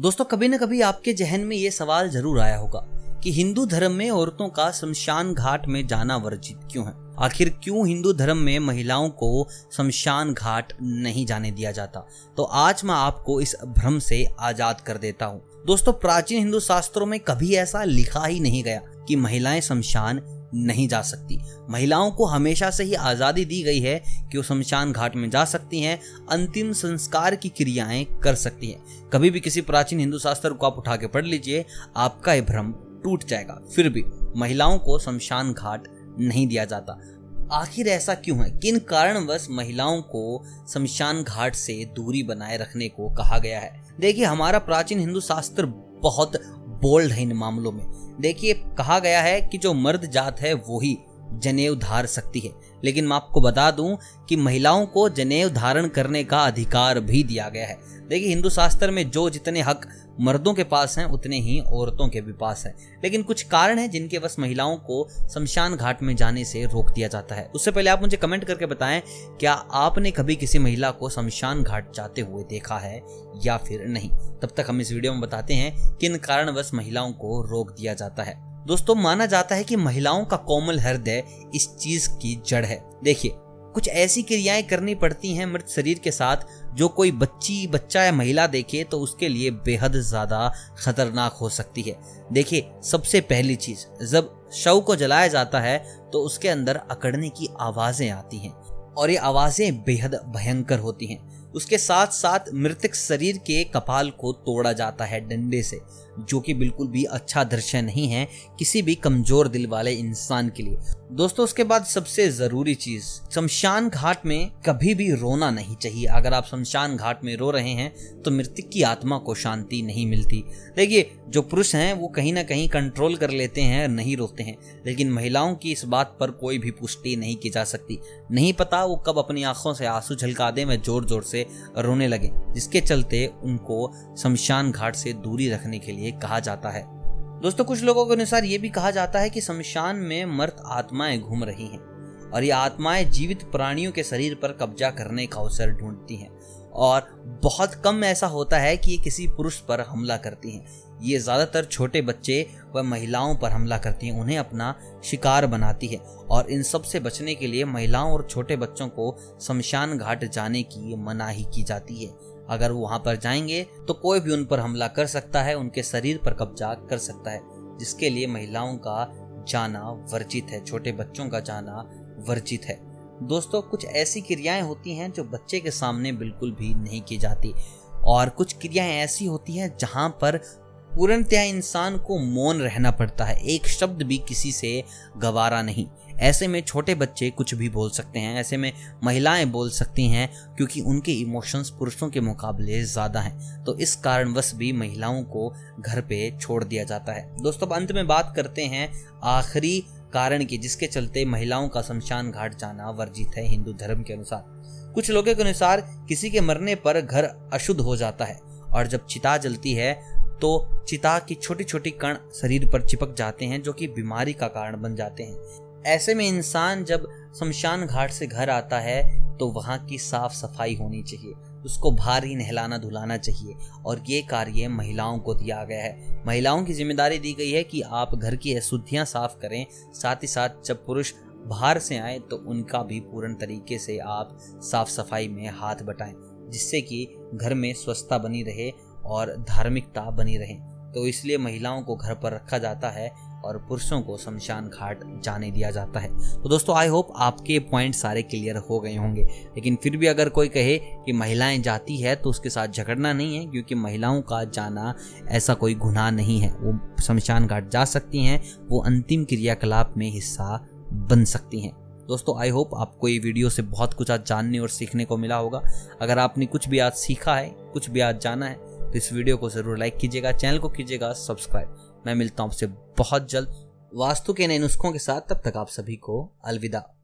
दोस्तों, कभी न कभी आपके जहन में ये सवाल ज़रूर आया होगा कि हिंदू धर्म में औरतों का शमशान घाट में जाना वर्जित क्यों है? आखिर क्यों हिंदू धर्म में महिलाओं को शमशान घाट नहीं जाने दिया जाता? तो आज मैं आपको इस भ्रम से आज़ाद कर देता हूँ। दोस्तों, प्राचीन हिंदू शास्त्रों में कभी ऐसा लिखा ही नहीं गया कि महिलाएँ शमशान नहीं जा सकती। महिलाओं को हमेशा से ही आज़ादी दी गई है कि वो शमशान घाट में जा सकती हैं, अंतिम संस्कार की क्रियाएँ कर सकती हैं। कभी भी किसी प्राचीन हिंदू शास्त्र को आप उठा के पढ़ लीजिए, आपका ये भ्रम टूट जाएगा। फिर भी महिलाओं को शमशान घाट नहीं दिया जाता। आखिर ऐसा क्यों है? किन कारणवश महिलाओं को शमशान घाट से दूरी बनाए रखने को कहा गया है? देखिए, हमारा प्राचीन हिंदू शास्त्र बहुत बोल्ड है इन मामलों में। देखिए, कहा गया है कि जो मर्द जात है, वो ही जनेऊ धार सकती है। लेकिन मैं आपको बता दूँ कि महिलाओं को जनेऊ धारण करने का अधिकार भी दिया गया है। देखिए, हिंदू शास्त्र में जो जितने हक मर्दों के पास हैं, उतने ही औरतों के भी पास हैं। लेकिन कुछ कारण हैं जिनके बस महिलाओं को शमशान घाट में जाने से रोक दिया जाता है। उससे पहले आप मुझे कमेंट करके बताएँ, क्या आपने कभी किसी महिला को शमशान घाट जाते हुए देखा है या फिर नहीं? तब तक हम इस वीडियो में बताते हैं किन कारणवश महिलाओं को रोक दिया जाता है। दोस्तों, माना जाता है कि महिलाओं का कोमल हृदय इस चीज़ की जड़ है। देखिए, कुछ ऐसी क्रियाएँ करनी पड़ती हैं मृत शरीर के साथ जो कोई बच्ची, बच्चा या महिला देखे तो उसके लिए बेहद ज़्यादा खतरनाक हो सकती है। देखिए, सबसे पहली चीज़, जब शव को जलाया जाता है तो उसके अंदर अकड़ने की आवाज़ें आती हैं और ये आवाज़ें बेहद भयंकर होती हैं। उसके साथ साथ मृतक शरीर के कपाल को तोड़ा जाता है डंडे से, जो कि बिल्कुल भी अच्छा दृश्य नहीं है किसी भी कमज़ोर दिल वाले इंसान के लिए। दोस्तों, उसके बाद सबसे ज़रूरी चीज़, शमशान घाट में कभी भी रोना नहीं चाहिए। अगर आप शमशान घाट में रो रहे हैं तो मृतक की आत्मा को शांति नहीं मिलती। देखिए, जो पुरुष हैं, वो कहीं ना कहीं कंट्रोल कर लेते हैं, नहीं रोते हैं। लेकिन महिलाओं की इस बात पर कोई भी पुष्टि नहीं की जा सकती। नहीं पता वो कब अपनी आँखों से आँसू झलका दे में ज़ोर ज़ोर से रोने लगे, जिसके चलते उनको शमशान घाट से दूरी रखने के लिए कहा जाता है। दोस्तों, कुछ लोगों के अनुसार ये भी कहा जाता है कि शमशान में मर्त आत्माएँ घूम रही हैं और ये आत्माएँ जीवित प्राणियों के शरीर पर कब्जा करने का अवसर ढूंढती हैं। और बहुत कम ऐसा होता है कि ये किसी पुरुष पर हमला करती हैं। ये ज़्यादातर छोटे बच्चे व महिलाओं पर हमला करती हैं, उन्हें अपना शिकार बनाती है। और इन सबसे बचने के लिए महिलाओं और छोटे बच्चों को शमशान घाट जाने की मनाही की जाती है। अगर वो वहाँ पर जाएँगे तो कोई भी उन पर हमला कर सकता है, उनके शरीर पर कब्जा कर सकता है, जिसके लिए महिलाओं का जाना वर्जित है, छोटे बच्चों का जाना वर्जित है। दोस्तों, कुछ ऐसी क्रियाएँ होती हैं जो बच्चे के सामने बिल्कुल भी नहीं की जाती। और कुछ क्रियाएँ ऐसी होती हैं जहाँ पर पूर्णतया इंसान को मौन रहना पड़ता है। एक शब्द भी किसी से गवारा नहीं। ऐसे में छोटे बच्चे कुछ भी बोल सकते हैं, ऐसे में महिलाएँ बोल सकती हैं, क्योंकि उनके इमोशंस पुरुषों के मुकाबले ज़्यादा हैं। तो इस कारणवश भी महिलाओं को घर पे छोड़ दिया जाता है। दोस्तों, अब अंत में बात करते हैं आखिरी कारण की जिसके चलते महिलाओं का शमशान घाट जाना वर्जित है हिंदू धर्म के अनुसार। कुछ लोगों के अनुसार किसी के मरने पर घर अशुद्ध हो जाता है और जब चिता जलती है तो चिता की छोटी छोटी कण शरीर पर चिपक जाते हैं जो कि बीमारी का कारण बन जाते हैं। ऐसे में इंसान जब शमशान घाट से घर आता है तो वहाँ की साफ़ सफ़ाई होनी चाहिए। उसको भारी नहलाना धुलाना चाहिए। और ये कार्य महिलाओं को दिया गया है। महिलाओं की ज़िम्मेदारी दी गई है कि आप घर की अशुद्धियाँ साफ़ करें, साथ ही साथ जब पुरुष बाहर से आए तो उनका भी पूर्ण तरीके से आप साफ़ सफ़ाई में हाथ बटाएँ, जिससे कि घर में स्वच्छता बनी रहे और धार्मिकता बनी रहे। तो इसलिए महिलाओं को घर पर रखा जाता है और पुरुषों को शमशान घाट जाने दिया जाता है। तो दोस्तों आई होप आपके पॉइंट सारे क्लियर हो गए होंगे। लेकिन फिर भी अगर कोई कहे कि महिलाएँ जाती है तो उसके साथ झगड़ना नहीं है, क्योंकि महिलाओं का जाना ऐसा कोई गुनाह नहीं है। वो शमशान घाट जा सकती हैं, वो अंतिम क्रियाकलाप में हिस्सा बन सकती हैं। दोस्तों आई होप आपको ये वीडियो से बहुत कुछ आज जानने और सीखने को मिला होगा। अगर आपने कुछ भी आज सीखा है, कुछ भी आज जाना है तो इस वीडियो को ज़रूर लाइक कीजिएगा चैनल को कीजिएगा सब्सक्राइब मैं मिलता हूँ आपसे बहुत जल्द। वास्तु के नए नुस्खों के साथ तब तक आप सभी को अलविदा।